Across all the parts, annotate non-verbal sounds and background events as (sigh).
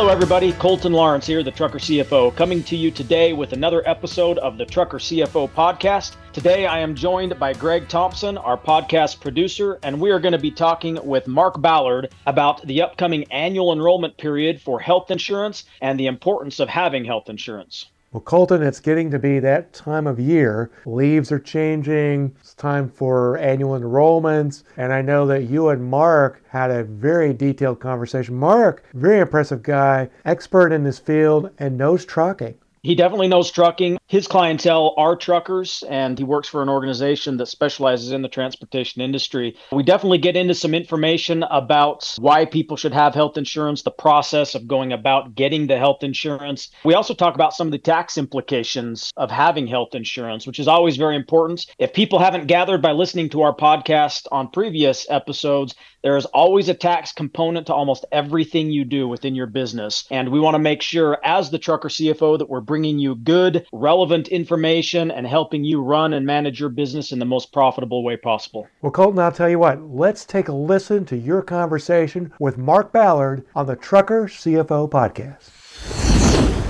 Hello, everybody. Colton Lawrence here, the Trucker CFO, coming to you today with another episode of the Trucker CFO podcast. Today, I am joined by Greg Thompson, our podcast producer, and we are going to be talking with Mark Ballard about the upcoming annual enrollment period for health insurance and the importance of having health insurance. Well, Colton, it's getting to be that time of year. Leaves are changing. It's time for annual enrollments. And I know that you and Mark had a very detailed conversation. Mark, very impressive guy, expert in this field, and knows trucking. He definitely knows trucking. His clientele are truckers, and he works for an organization that specializes in the transportation industry. We definitely get into some information about why people should have health insurance, the process of going about getting the health insurance. We also talk about some of the tax implications of having health insurance, which is always very important. If people haven't gathered by listening to our podcast on previous episodes, there is always a tax component to almost everything you do within your business. And we want to make sure, as the trucker CFO, that we're bringing you good, relevant information and helping you run and manage your business in the most profitable way possible. Well, Colton, I'll tell you what, let's take a listen to your conversation with Mark Ballard on the Trucker CFO podcast.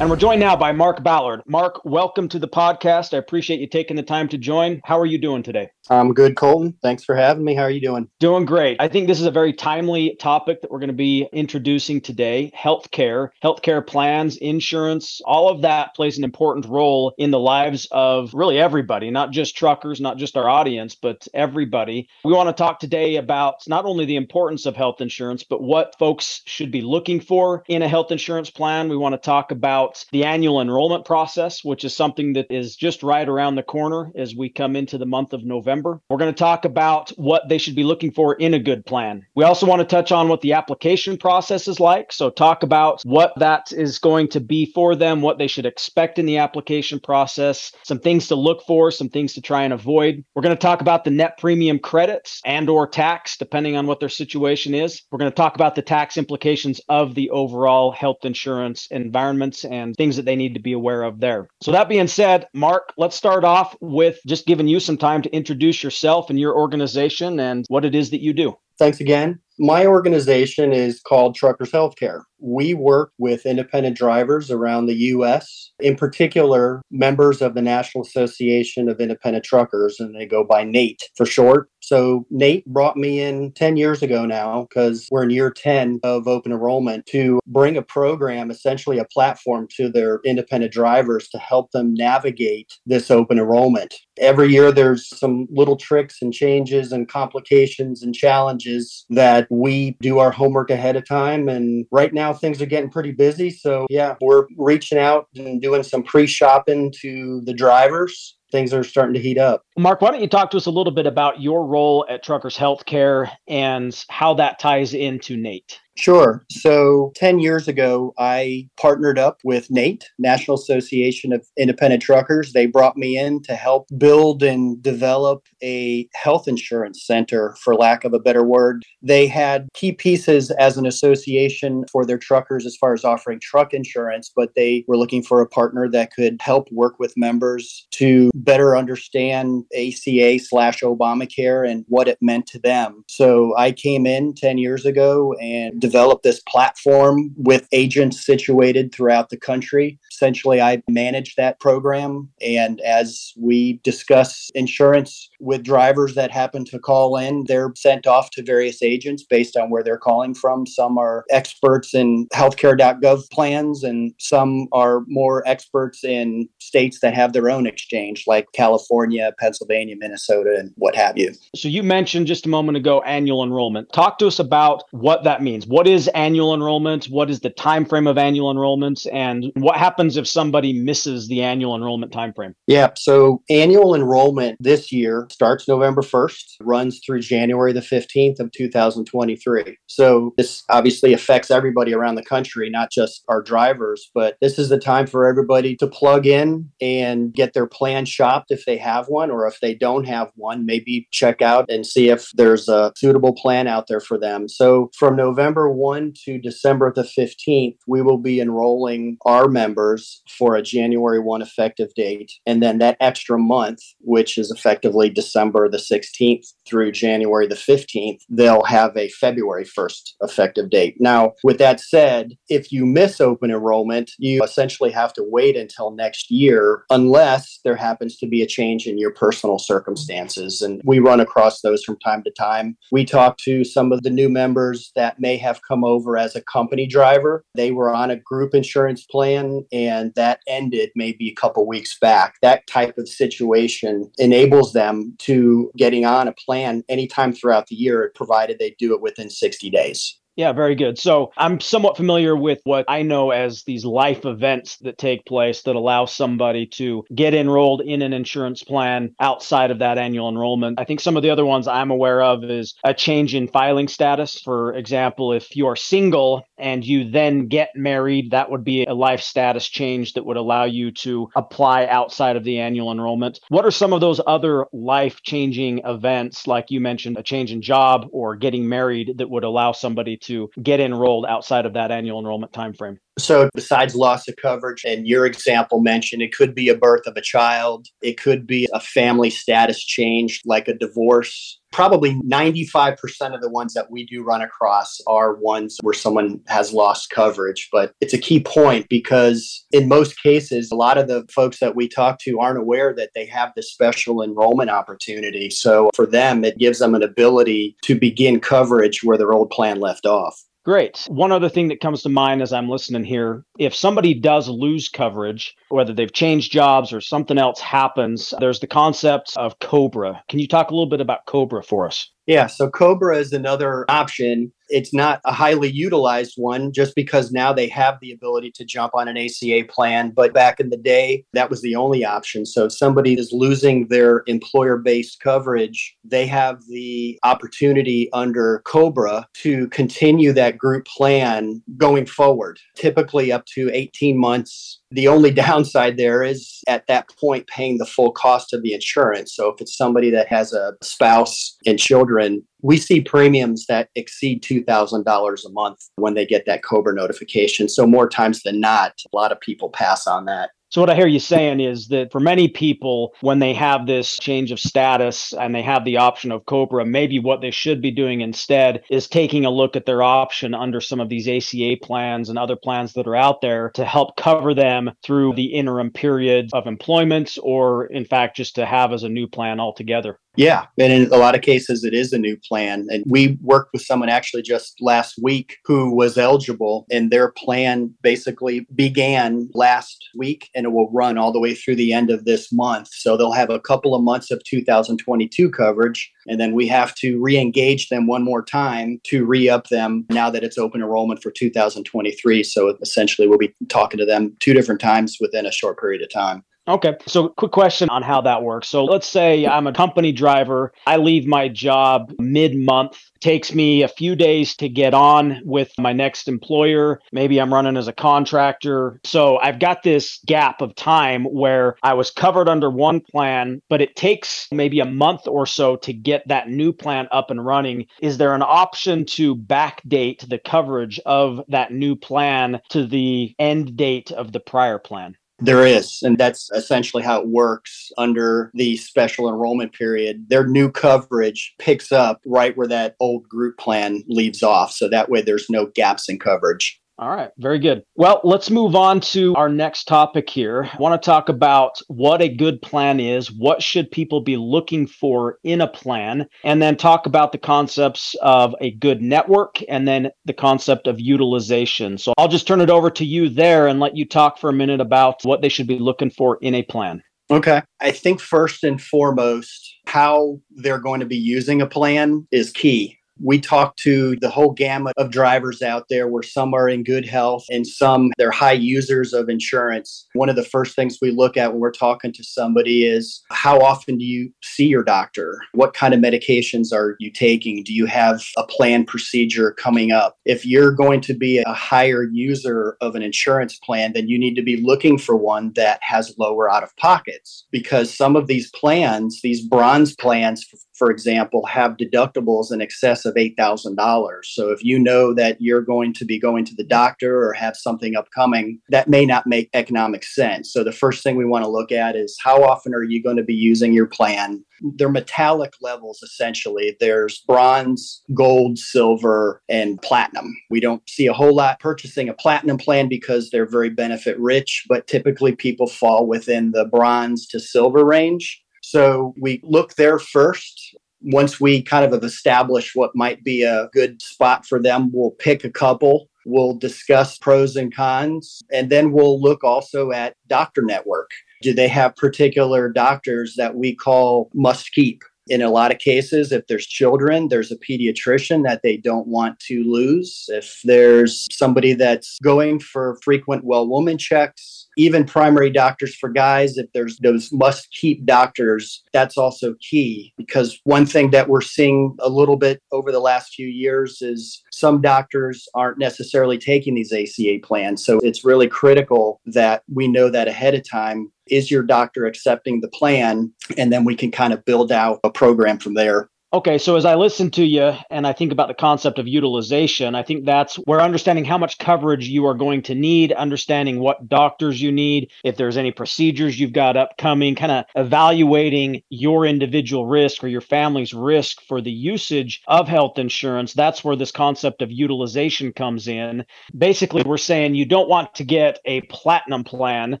And we're joined now by Mark Ballard. Mark, welcome to the podcast. I appreciate you taking the time to join. How are you doing today? I'm good, Colton. Thanks for having me. How are you doing? Doing great. I think this is a very timely topic that we're going to be introducing today healthcare, healthcare plans, insurance, all of that plays an important role in the lives of really everybody, not just truckers, not just our audience, but everybody. We want to talk today about not only the importance of health insurance, but what folks should be looking for in a health insurance plan. We want to talk about the annual enrollment process, which is something that is just right around the corner as we come into the month of November. November. We're going to talk about what they should be looking for in a good plan. We also want to touch on what the application process is like. So, talk about what that is going to be for them, what they should expect in the application process, some things to look for, some things to try and avoid. We're going to talk about the net premium credits and or tax depending on what their situation is. We're going to talk about the tax implications of the overall health insurance environments and things that they need to be aware of there. So that being said, Mark, let's start off with just giving you some time to introduce yourself and your organization and what it is that you do. Thanks again. My organization is called Truckers Healthcare. We work with independent drivers around the U.S., in particular, members of the National Association of Independent Truckers, and they go by NAIT for short. So, NAIT brought me in 10 years ago now, because we're in year 10 of open enrollment, to bring a program, essentially a platform to their independent drivers to help them navigate this open enrollment. Every year, there's some little tricks and changes and complications and challenges that we do our homework ahead of time. And right now, things are getting pretty busy. So, yeah, we're reaching out and doing some pre shopping to the drivers things are starting to heat up. Mark, why don't you talk to us a little bit about your role at Truckers Healthcare and how that ties into NAIT? Sure. So 10 years ago, I partnered up with NAIT, National Association of Independent Truckers. They brought me in to help build and develop a health insurance center, for lack of a better word. They had key pieces as an association for their truckers as far as offering truck insurance, but they were looking for a partner that could help work with members to better understand ACA slash Obamacare and what it meant to them. So I came in 10 years ago and developed this platform with agents situated throughout the country. Essentially, I manage that program. And as we discuss insurance with drivers that happen to call in, they're sent off to various agents based on where they're calling from. Some are experts in healthcare.gov plans, and some are more experts in states that have their own exchange, like California, Pennsylvania, Minnesota, and what have you. So, you mentioned just a moment ago annual enrollment. Talk to us about what that means what is annual enrollment? What is the time frame of annual enrollment? And what happens if somebody misses the annual enrollment time frame? Yeah, so annual enrollment this year starts November 1st, runs through January the 15th of 2023. So this obviously affects everybody around the country, not just our drivers, but this is the time for everybody to plug in and get their plan shopped if they have one, or if they don't have one, maybe check out and see if there's a suitable plan out there for them. So from November December 1 to December the 15th, we will be enrolling our members for a January 1 effective date. And then that extra month, which is effectively December the 16th through January the 15th, they'll have a February 1st effective date. Now, with that said, if you miss open enrollment, you essentially have to wait until next year unless there happens to be a change in your personal circumstances. And we run across those from time to time. We talk to some of the new members that may have come over as a company driver. They were on a group insurance plan and that ended maybe a couple weeks back. That type of situation enables them to getting on a plan anytime throughout the year, provided they do it within 60 days. Yeah, very good. So I'm somewhat familiar with what I know as these life events that take place that allow somebody to get enrolled in an insurance plan outside of that annual enrollment. I think some of the other ones I'm aware of is a change in filing status. For example, if you're single and you then get married, that would be a life status change that would allow you to apply outside of the annual enrollment. What are some of those other life changing events, like you mentioned, a change in job or getting married, that would allow somebody to get enrolled outside of that annual enrollment timeframe? So, besides loss of coverage, and your example mentioned, it could be a birth of a child, it could be a family status change like a divorce. Probably 95% of the ones that we do run across are ones where someone has lost coverage. But it's a key point because, in most cases, a lot of the folks that we talk to aren't aware that they have this special enrollment opportunity. So, for them, it gives them an ability to begin coverage where their old plan left off. Great. One other thing that comes to mind as I'm listening here if somebody does lose coverage, whether they've changed jobs or something else happens, there's the concept of COBRA. Can you talk a little bit about COBRA for us? Yeah, so Cobra is another option. It's not a highly utilized one just because now they have the ability to jump on an ACA plan. But back in the day, that was the only option. So if somebody is losing their employer based coverage, they have the opportunity under Cobra to continue that group plan going forward, typically up to 18 months the only (laughs) downside there is at that point paying the full cost of the insurance. So if it's somebody that has a spouse and children, we see premiums that exceed $2,000 a month when they get that COBRA notification. So more times than not, a lot of people pass on that. So, what I hear you saying is that for many people, when they have this change of status and they have the option of COBRA, maybe what they should be doing instead is taking a look at their option under some of these ACA plans and other plans that are out there to help cover them through the interim period of employment, or in fact, just to have as a new plan altogether. Yeah. And in a lot of cases, it is a new plan. And we worked with someone actually just last week who was eligible, and their plan basically began last week and it will run all the way through the end of this month. So they'll have a couple of months of 2022 coverage. And then we have to re engage them one more time to re up them now that it's open enrollment for 2023. So essentially, we'll be talking to them two different times within a short period of time. Okay. So, quick question on how that works. So, let's say I'm a company driver. I leave my job mid month. Takes me a few days to get on with my next employer. Maybe I'm running as a contractor. So, I've got this gap of time where I was covered under one plan, but it takes maybe a month or so to get that new plan up and running. Is there an option to backdate the coverage of that new plan to the end date of the prior plan? There is, and that's essentially how it works under the special enrollment period. Their new coverage picks up right where that old group plan leaves off. So that way there's no gaps in coverage. All right, very good. Well, let's move on to our next topic here. I want to talk about what a good plan is, what should people be looking for in a plan, and then talk about the concepts of a good network and then the concept of utilization. So I'll just turn it over to you there and let you talk for a minute about what they should be looking for in a plan. Okay. I think first and foremost, how they're going to be using a plan is key. We talk to the whole gamut of drivers out there where some are in good health and some they're high users of insurance. One of the first things we look at when we're talking to somebody is how often do you see your doctor? What kind of medications are you taking? Do you have a planned procedure coming up? If you're going to be a higher user of an insurance plan, then you need to be looking for one that has lower out of pockets because some of these plans, these bronze plans for example, have deductibles in excess of $8,000. So if you know that you're going to be going to the doctor or have something upcoming, that may not make economic sense. So the first thing we want to look at is how often are you going to be using your plan? They're metallic levels essentially. There's bronze, gold, silver, and platinum. We don't see a whole lot purchasing a platinum plan because they're very benefit rich, but typically people fall within the bronze to silver range. So we look there first. Once we kind of have established what might be a good spot for them, we'll pick a couple. We'll discuss pros and cons, and then we'll look also at doctor network. Do they have particular doctors that we call must keep? in a lot of cases, if there's children, there's a pediatrician that they don't want to lose. If there's somebody that's going for frequent well woman checks, even primary doctors for guys, if there's those must keep doctors, that's also key. Because one thing that we're seeing a little bit over the last few years is some doctors aren't necessarily taking these ACA plans. So it's really critical that we know that ahead of time is your doctor accepting the plan? And then we can kind of build out a program from there. Okay, so as I listen to you and I think about the concept of utilization, I think that's where understanding how much coverage you are going to need, understanding what doctors you need, if there's any procedures you've got upcoming, kind of evaluating your individual risk or your family's risk for the usage of health insurance. That's where this concept of utilization comes in. Basically, we're saying you don't want to get a platinum plan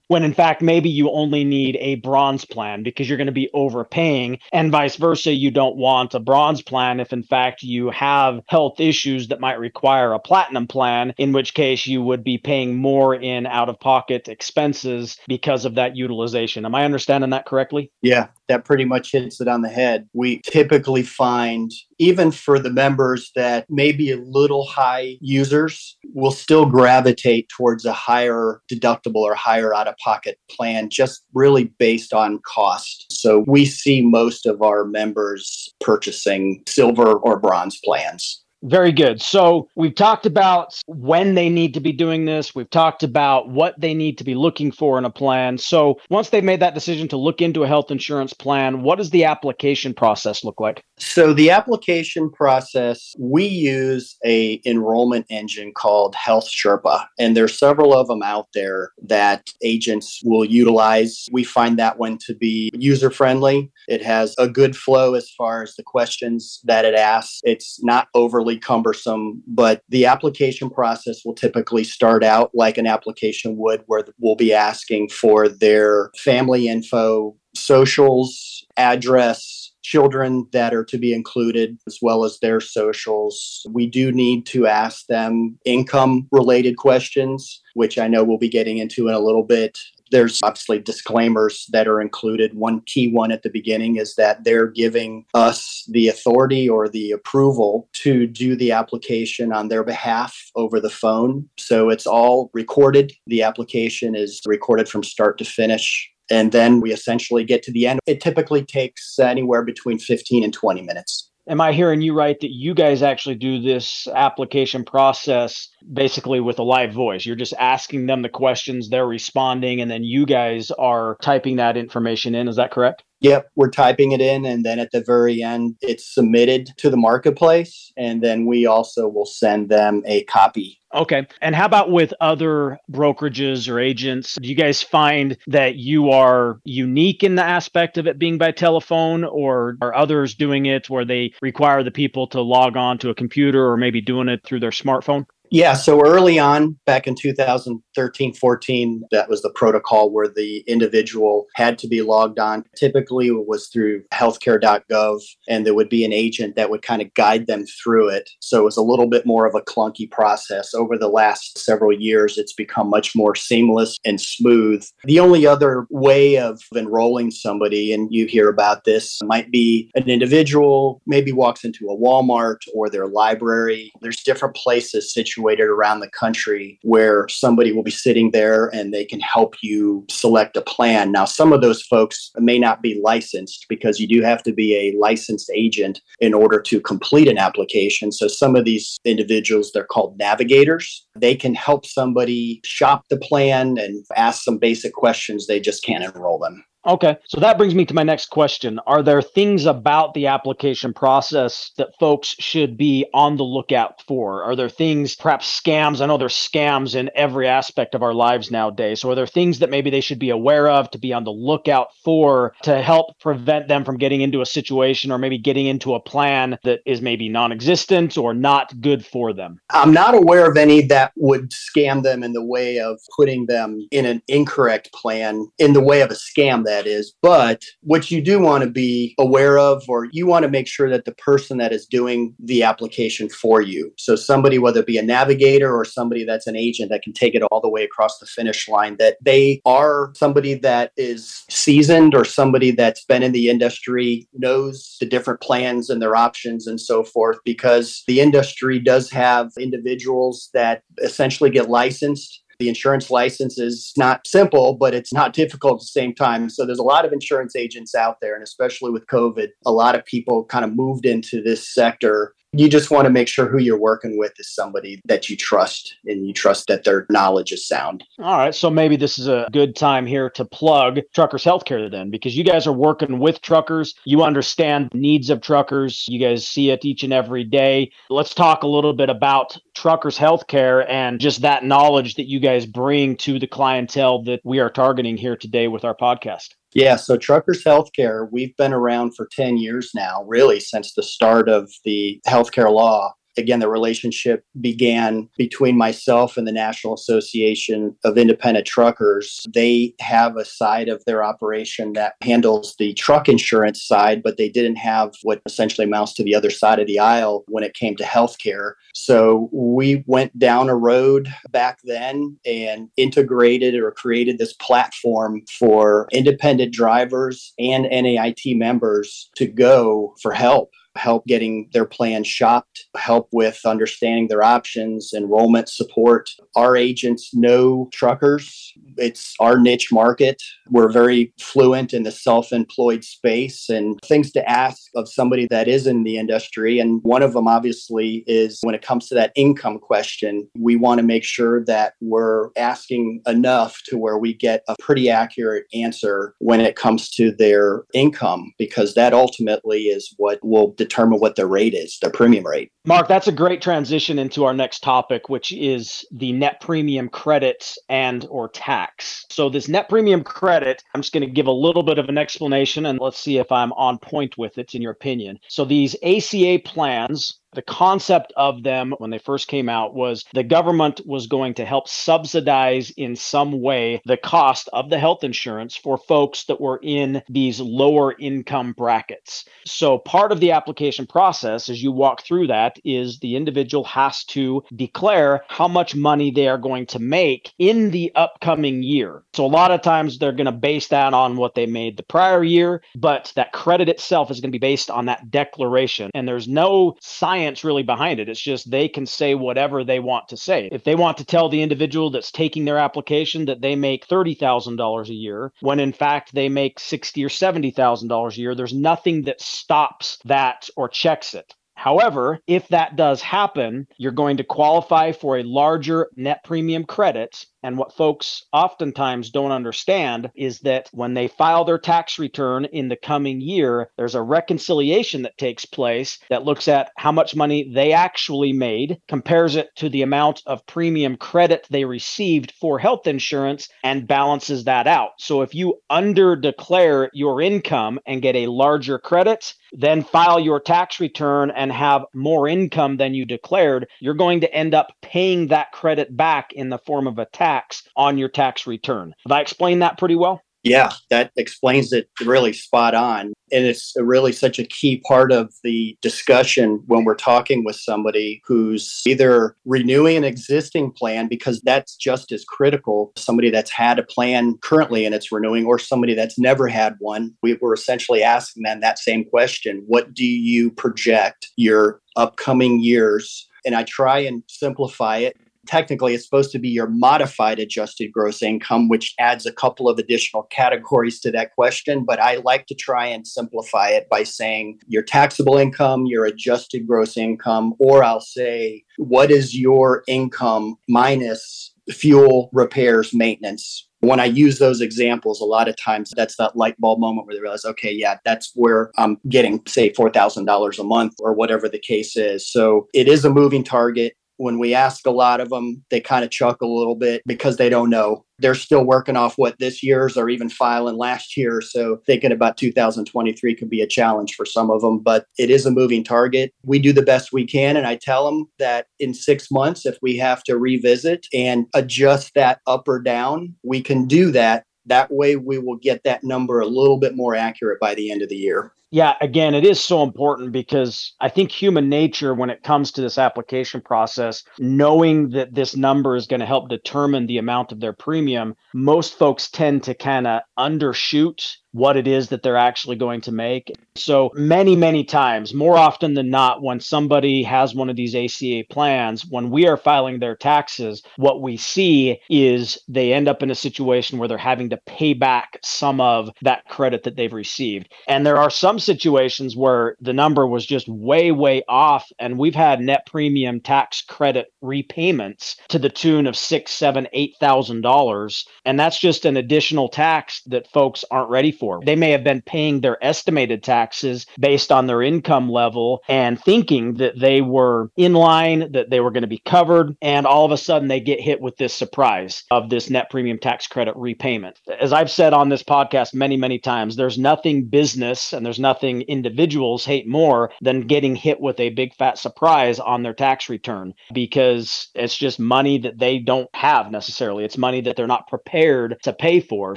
when in fact maybe you only need a bronze plan because you're going to be overpaying, and vice versa, you don't want a bronze plan if in fact you have health issues that might require a platinum plan, in which case you would be paying more in out of pocket expenses because of that utilization. Am I understanding that correctly? Yeah, that pretty much hits it on the head. We typically find, even for the members that may be a little high users, will still gravitate towards a higher deductible or higher out of pocket plan, just really based on cost. So we see most of our members purchasing silver or bronze plans. Very good. So we've talked about when they need to be doing this. We've talked about what they need to be looking for in a plan. So once they've made that decision to look into a health insurance plan, what does the application process look like? So the application process, we use a enrollment engine called HealthSherpa, and there's several of them out there that agents will utilize. We find that one to be user friendly. It has a good flow as far as the questions that it asks. It's not overly cumbersome, but the application process will typically start out like an application would, where we'll be asking for their family info, socials, address, children that are to be included, as well as their socials. We do need to ask them income related questions, which I know we'll be getting into in a little bit. There's obviously disclaimers that are included. One key one at the beginning is that they're giving us the authority or the approval to do the application on their behalf over the phone. So it's all recorded. The application is recorded from start to finish. And then we essentially get to the end. It typically takes anywhere between 15 and 20 minutes. Am I hearing you right that you guys actually do this application process basically with a live voice? You're just asking them the questions, they're responding, and then you guys are typing that information in. Is that correct? Yep, we're typing it in, and then at the very end, it's submitted to the marketplace, and then we also will send them a copy. Okay. And how about with other brokerages or agents? Do you guys find that you are unique in the aspect of it being by telephone, or are others doing it where they require the people to log on to a computer or maybe doing it through their smartphone? Yeah, so early on, back in 2013 14, that was the protocol where the individual had to be logged on. Typically, it was through healthcare.gov, and there would be an agent that would kind of guide them through it. So it was a little bit more of a clunky process. Over the last several years, it's become much more seamless and smooth. The only other way of enrolling somebody, and you hear about this, might be an individual maybe walks into a Walmart or their library. There's different places situated situated around the country where somebody will be sitting there and they can help you select a plan. Now, some of those folks may not be licensed because you do have to be a licensed agent in order to complete an application. So, some of these individuals, they're called navigators. They can help somebody shop the plan and ask some basic questions. They just can't enroll them. Okay. So that brings me to my next question. Are there things about the application process that folks should be on the lookout for? Are there things, perhaps scams? I know there's scams in every aspect of our lives nowadays. So are there things that maybe they should be aware of to be on the lookout for to help prevent them from getting into a situation or maybe getting into a plan that is maybe non existent or not good for them? I'm not aware of any that would scam them in the way of putting them in an incorrect plan, in the way of a scam that is. But what you do want to be aware of, or you want to make sure that the person that is doing the application for you, so somebody, whether it be a navigator or somebody that's an agent that can take it all the way across the finish line, that they are somebody that is seasoned or somebody that's been in the industry, knows the different plans and their options and so forth, because the industry does have individuals that essentially get licensed the insurance license is not simple, but it's not difficult at the same time. So there's a lot of insurance agents out there, and especially with COVID, a lot of people kind of moved into this sector you just want to make sure who you're working with is somebody that you trust and you trust that their knowledge is sound. All right. So maybe this is a good time here to plug Truckers Healthcare then, because you guys are working with truckers. You understand the needs of truckers. You guys see it each and every day. Let's talk a little bit about Truckers Healthcare and just that knowledge that you guys bring to the clientele that we are targeting here today with our podcast. Yeah, so Truckers Healthcare, we've been around for 10 years now, really since the start of the healthcare law again, the relationship began between myself and the National Association of Independent Truckers. They have a side of their operation that handles the truck insurance side, but they didn't have what essentially amounts to the other side of the aisle when it came to healthcare. So we went down a road back then and integrated or created this platform for independent drivers and NAIT members to go for help help getting their plan shopped, help with understanding their options, enrollment support. Our agents know truckers. It's our niche market. We're very fluent in the self employed space and things to ask of somebody that is in the industry. And one of them, obviously, is when it comes to that income question, we want to make sure that we're asking enough to where we get a pretty accurate answer when it comes to their income, because that ultimately is what will determine what their rate is, their premium rate. Mark, that's a great transition into our next topic, which is the net premium credit and or tax. So this net premium credit, I'm just going to give a little bit of an explanation and let's see if I'm on point with it in your opinion. So these ACA plans the concept of them when they first came out was the government was going to help subsidize in some way the cost of the health insurance for folks that were in these lower income brackets. So part of the application process as you walk through that is the individual has to declare how much money they are going to make in the upcoming year. So a lot of times they're going to base that on what they made the prior year, but that credit itself is going to be based on that declaration and there's no science science really behind it. It's just they can say whatever they want to say. If they want to tell the individual that's taking their application that they make $30,000 a year, when in fact they make 60 or $70,000 a year, there's nothing that stops that or checks it. However, if that does happen, you're going to qualify for a larger net premium credit and what folks oftentimes don't understand is that when they file their tax return in the coming year, there's a reconciliation that takes place that looks at how much money they actually made, compares it to the amount of premium credit they received for health insurance, and balances that out. So if you under declare your income and get a larger credit, then file your tax return and have more income than you declared, you're going to end up paying that credit back in the form of a tax tax on your tax return. Have I explained that pretty well? Yeah, that explains it really spot on. And it's really such a key part of the discussion when we're talking with somebody who's either renewing an existing plan, because that's just as critical, somebody that's had a plan currently and it's renewing, or somebody that's never had one. We were essentially asking them that same question What do you project your upcoming years? And I try and simplify it technically it's supposed to be your modified adjusted gross income, which adds a couple of additional categories to that question. But I like to try and simplify it by saying your taxable income, your adjusted gross income, or I'll say, what is your income minus fuel repairs maintenance when I use those examples, a lot of times that's that light bulb moment where they realize, okay, yeah, that's where I'm getting, say, $4,000 a month or whatever the case is. So it is a moving target when we ask a lot of them, they kind of chuckle a little bit because they don't know. They're still working off what this year's or even filing last year. So thinking about 2023 could be a challenge for some of them, but it is a moving target. We do the best we can. And I tell them that in six months, if we have to revisit and adjust that up or down, we can do that. That way, we will get that number a little bit more accurate by the end of the year. Yeah, again, it is so important because I think human nature, when it comes to this application process, knowing that this number is going to help determine the amount of their premium, most folks tend to kind of undershoot what it is that they're actually going to make. So many, many times, more often than not, when somebody has one of these ACA plans, when we are filing their taxes, what we see is they end up in a situation where they're having to pay back some of that credit that they've received. And there are some situations where the number was just way, way off. And we've had net premium tax credit repayments to the tune of six, seven, eight thousand dollars. And that's just an additional tax that folks aren't ready for. They may have been paying their estimated taxes based on their income level and thinking that they were in line, that they were going to be covered. And all of a sudden, they get hit with this surprise of this net premium tax credit repayment. As I've said on this podcast many, many times, there's nothing business and there's nothing individuals hate more than getting hit with a big fat surprise on their tax return because it's just money that they don't have necessarily. It's money that they're not prepared to pay for.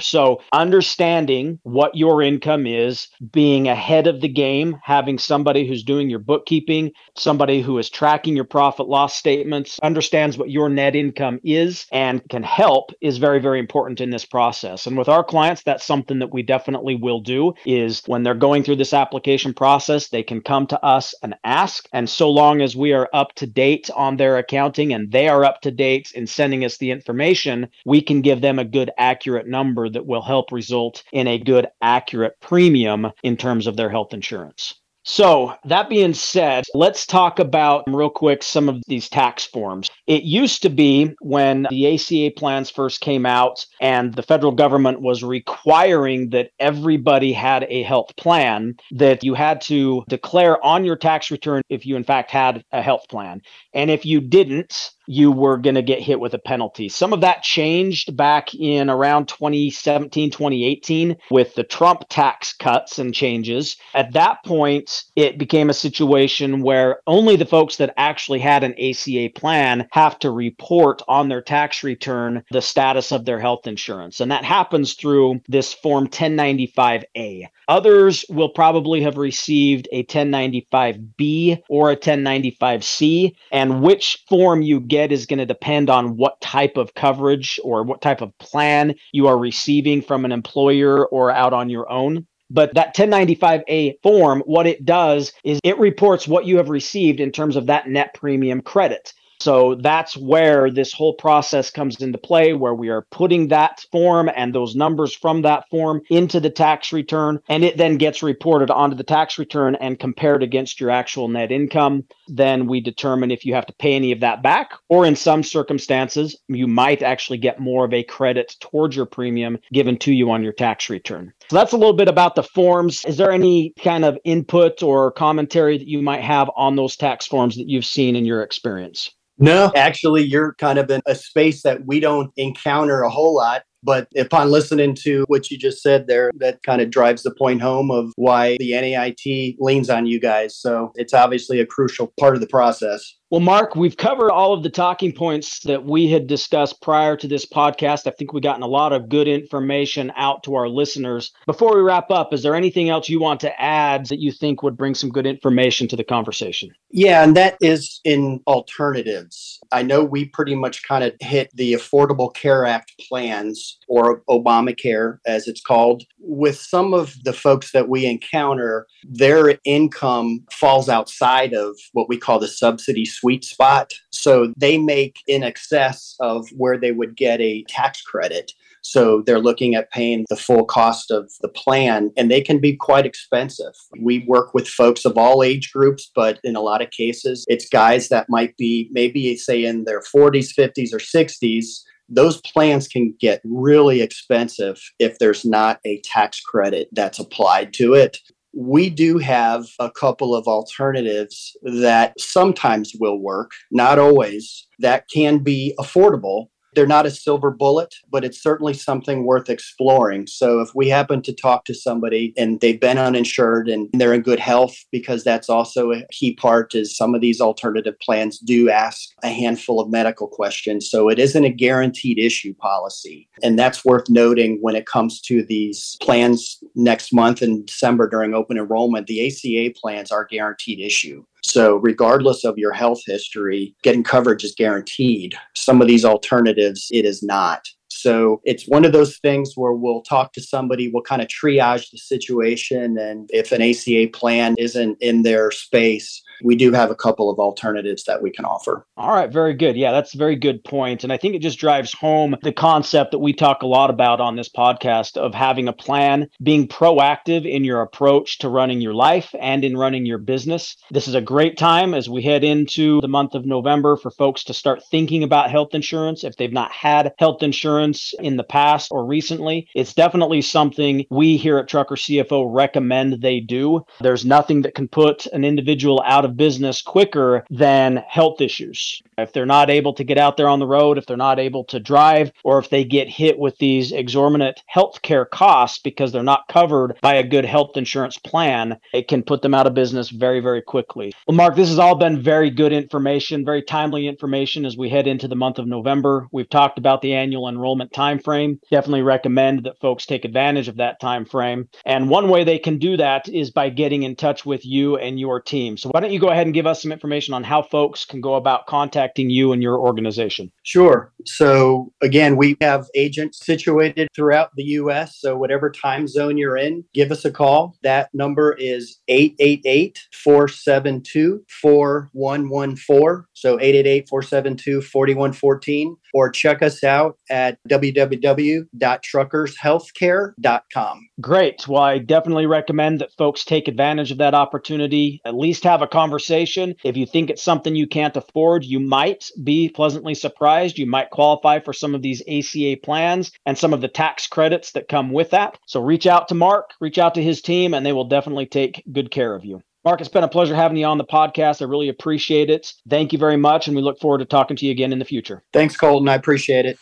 So, understanding what your income is, being ahead of the game, having somebody who's doing your bookkeeping, somebody who is tracking your profit loss statements, understands what your net income is, and can help is very, very important in this process. And with our clients, that's something that we definitely will do is when they're going through this application process, they can come to us and ask. And so long as we are up to date on their accounting and they are up to date in sending us the information, we can give them a good, accurate number that will help result in a good accurate premium in terms of their health insurance. So, that being said, let's talk about real quick some of these tax forms. It used to be when the ACA plans first came out and the federal government was requiring that everybody had a health plan, that you had to declare on your tax return if you, in fact, had a health plan. And if you didn't, you were going to get hit with a penalty. Some of that changed back in around 2017, 2018 with the Trump tax cuts and changes. At that point, it became a situation where only the folks that actually had an ACA plan have to report on their tax return the status of their health insurance. And that happens through this Form 1095A. Others will probably have received a 1095B or a 1095C. And which form you get get is going to depend on what type of coverage or what type of plan you are receiving from an employer or out on your own. But that 1095A form, what it does is it reports what you have received in terms of that net premium credit. So that's where this whole process comes into play, where we are putting that form and those numbers from that form into the tax return, and it then gets reported onto the tax return and compared against your actual net income. Then we determine if you have to pay any of that back, or in some circumstances, you might actually get more of a credit towards your premium given to you on your tax return. So that's a little bit about the forms. Is there any kind of input or commentary that you might have on those tax forms that you've seen in your experience? No, actually, you're kind of in a space that we don't encounter a whole lot. But upon listening to what you just said there, that kind of drives the point home of why the NAIT leans on you guys. So it's obviously a crucial part of the process. Well, Mark, we've covered all of the talking points that we had discussed prior to this podcast. I think we've gotten a lot of good information out to our listeners. Before we wrap up, is there anything else you want to add that you think would bring some good information to the conversation? Yeah, and that is in alternatives. I know we pretty much kind of hit the Affordable Care Act plans or Obamacare, as it's called. With some of the folks that we encounter, their income falls outside of what we call the subsidy sweet spot. So they make in excess of where they would get a tax credit. So they're looking at paying the full cost of the plan, and they can be quite expensive. We work with folks of all age groups, but in a lot of cases, it's guys that might be maybe, say, in their 40s, 50s, or 60s those plans can get really expensive if there's not a tax credit that's applied to it. We do have a couple of alternatives that sometimes will work, not always, that can be affordable they're not a silver bullet, but it's certainly something worth exploring. So if we happen to talk to somebody and they've been uninsured and they're in good health, because that's also a key part is some of these alternative plans do ask a handful of medical questions. So it isn't a guaranteed issue policy. And that's worth noting when it comes to these plans next month in December during open enrollment. The ACA plans are guaranteed issue. So, regardless of your health history, getting coverage is guaranteed. Some of these alternatives, it is not. So it's one of those things where we'll talk to somebody, we'll kind of triage the situation. And if an ACA plan isn't in their space, we do have a couple of alternatives that we can offer. All right, very good. Yeah, that's a very good point. And I think it just drives home the concept that we talk a lot about on this podcast of having a plan, being proactive in your approach to running your life and in running your business. This is a great time as we head into the month of November for folks to start thinking about health insurance if they've not had health insurance in the past or recently, it's definitely something we here at Trucker CFO recommend they do. There's nothing that can put an individual out of business quicker than health issues. If they're not able to get out there on the road, if they're not able to drive, or if they get hit with these exorbitant health care costs because they're not covered by a good health insurance plan, it can put them out of business very, very quickly. Well, Mark, this has all been very good information, very timely information as we head into the month of November. We've talked about the annual enrollment enrollment time frame. Definitely recommend that folks take advantage of that time frame. And one way they can do that is by getting in touch with you and your team. So why don't you go ahead and give us some information on how folks can go about contacting you and your organization? Sure. So again, we have agents situated throughout the US. So whatever time zone you're in, give us a call. That number is 888 472 4114. So 888 472 4114. Or check us out at www.truckershealthcare.com. Great. Well, I definitely recommend that folks take advantage of that opportunity. At least have a conversation. If you think it's something you can't afford, you might be pleasantly surprised. You might qualify for some of these ACA plans and some of the tax credits that come with that. So reach out to Mark, reach out to his team, and they will definitely take good care of you. Mark, it's been a pleasure having you on the podcast. I really appreciate it. Thank you very much, and we look forward to talking to you again in the future. Thanks, Colton. I appreciate it.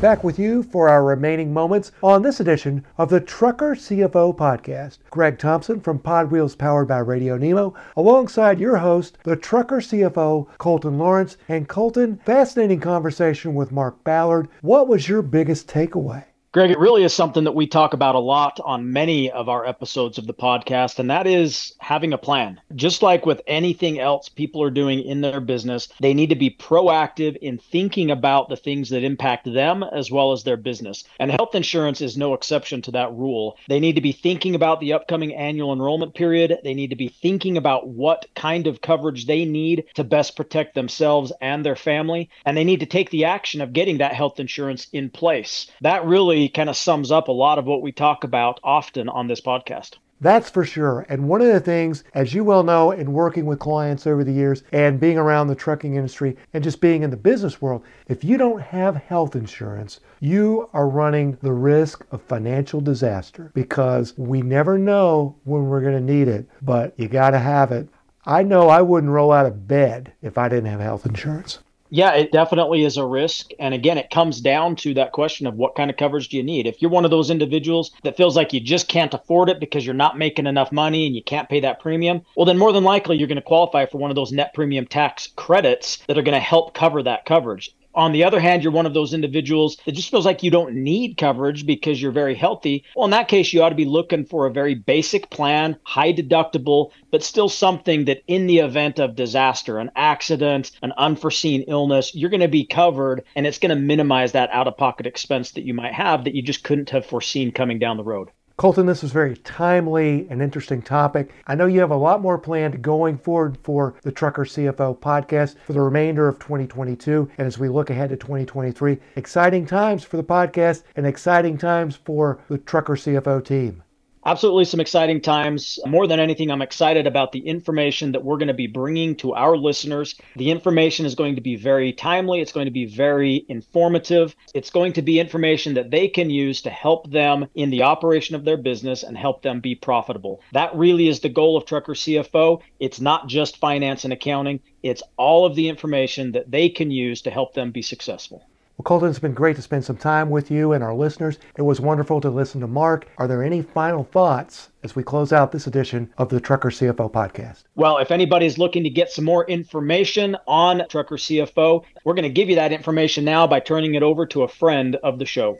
Back with you for our remaining moments on this edition of the Trucker CFO podcast. Greg Thompson from PodWheels powered by Radio Nemo, alongside your host, the Trucker CFO, Colton Lawrence. And Colton, fascinating conversation with Mark Ballard. What was your biggest takeaway? Greg, it really is something that we talk about a lot on many of our episodes of the podcast, and that is having a plan. Just like with anything else people are doing in their business, they need to be proactive in thinking about the things that impact them as well as their business. And health insurance is no exception to that rule. They need to be thinking about the upcoming annual enrollment period. They need to be thinking about what kind of coverage they need to best protect themselves and their family. And they need to take the action of getting that health insurance in place. That really kind of sums up a lot of what we talk about often on this podcast. That's for sure. And one of the things, as you well know, in working with clients over the years and being around the trucking industry and just being in the business world, if you don't have health insurance, you are running the risk of financial disaster because we never know when we're going to need it, but you got to have it. I know I wouldn't roll out of bed if I didn't have health insurance. Yeah, it definitely is a risk. And again, it comes down to that question of what kind of coverage do you need? If you're one of those individuals that feels like you just can't afford it because you're not making enough money and you can't pay that premium, well, then more than likely you're going to qualify for one of those net premium tax credits that are going to help cover that coverage. On the other hand, you're one of those individuals that just feels like you don't need coverage because you're very healthy. Well, in that case, you ought to be looking for a very basic plan, high deductible, but still something that in the event of disaster, an accident, an unforeseen illness, you're going to be covered and it's going to minimize that out of pocket expense that you might have that you just couldn't have foreseen coming down the road. Colton, this is very timely and interesting topic. I know you have a lot more planned going forward for the Trucker CFO podcast for the remainder of 2022. And as we look ahead to 2023, exciting times for the podcast and exciting times for the Trucker CFO team. Absolutely, some exciting times. More than anything, I'm excited about the information that we're going to be bringing to our listeners. The information is going to be very timely, it's going to be very informative. It's going to be information that they can use to help them in the operation of their business and help them be profitable. That really is the goal of Trucker CFO. It's not just finance and accounting, it's all of the information that they can use to help them be successful. Well, Colton, it's been great to spend some time with you and our listeners. It was wonderful to listen to Mark. Are there any final thoughts as we close out this edition of the Trucker CFO podcast? Well, if anybody's looking to get some more information on Trucker CFO, we're going to give you that information now by turning it over to a friend of the show.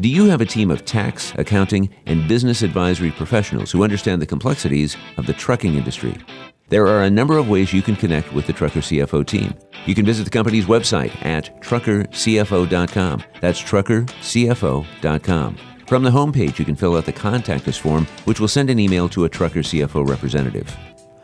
Do you have a team of tax, accounting, and business advisory professionals who understand the complexities of the trucking industry? There are a number of ways you can connect with the Trucker CFO team. You can visit the company's website at truckercfo.com. That's truckercfo.com. From the homepage, you can fill out the Contact Us form, which will send an email to a Trucker CFO representative.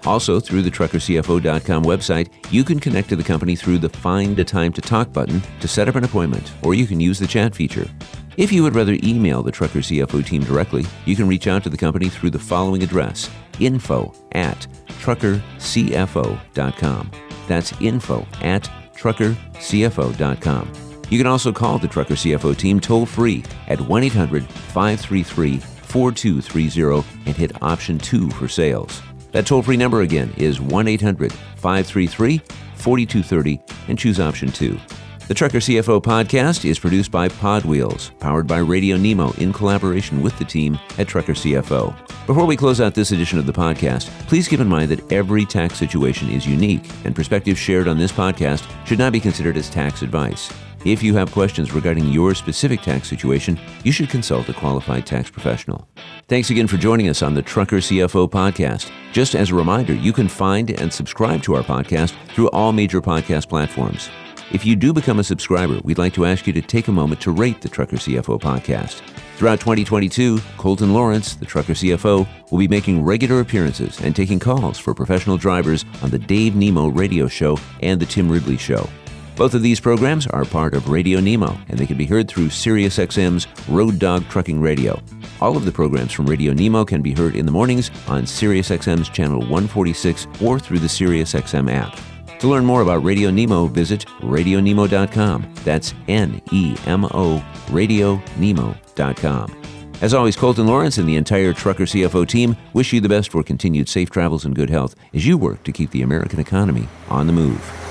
Also, through the truckercfo.com website, you can connect to the company through the Find a Time to Talk button to set up an appointment, or you can use the chat feature. If you would rather email the Trucker CFO team directly, you can reach out to the company through the following address info at truckercfo.com. That's info at truckercfo.com. You can also call the Trucker CFO team toll free at 1 800 533 4230 and hit option 2 for sales. That toll free number again is 1 800 533 4230 and choose option 2. The Trucker CFO podcast is produced by PodWheels, powered by Radio Nemo in collaboration with the team at Trucker CFO. Before we close out this edition of the podcast, please keep in mind that every tax situation is unique, and perspectives shared on this podcast should not be considered as tax advice. If you have questions regarding your specific tax situation, you should consult a qualified tax professional. Thanks again for joining us on the Trucker CFO podcast. Just as a reminder, you can find and subscribe to our podcast through all major podcast platforms. If you do become a subscriber, we'd like to ask you to take a moment to rate the Trucker CFO podcast. Throughout 2022, Colton Lawrence, the Trucker CFO, will be making regular appearances and taking calls for professional drivers on the Dave Nemo radio show and the Tim Ridley show. Both of these programs are part of Radio Nemo, and they can be heard through SiriusXM's Road Dog Trucking Radio. All of the programs from Radio Nemo can be heard in the mornings on SiriusXM's channel 146 or through the SiriusXM app. To learn more about Radio Nemo, visit radionemo.com. That's N E M O, radionemo.com. As always, Colton Lawrence and the entire Trucker CFO team wish you the best for continued safe travels and good health as you work to keep the American economy on the move.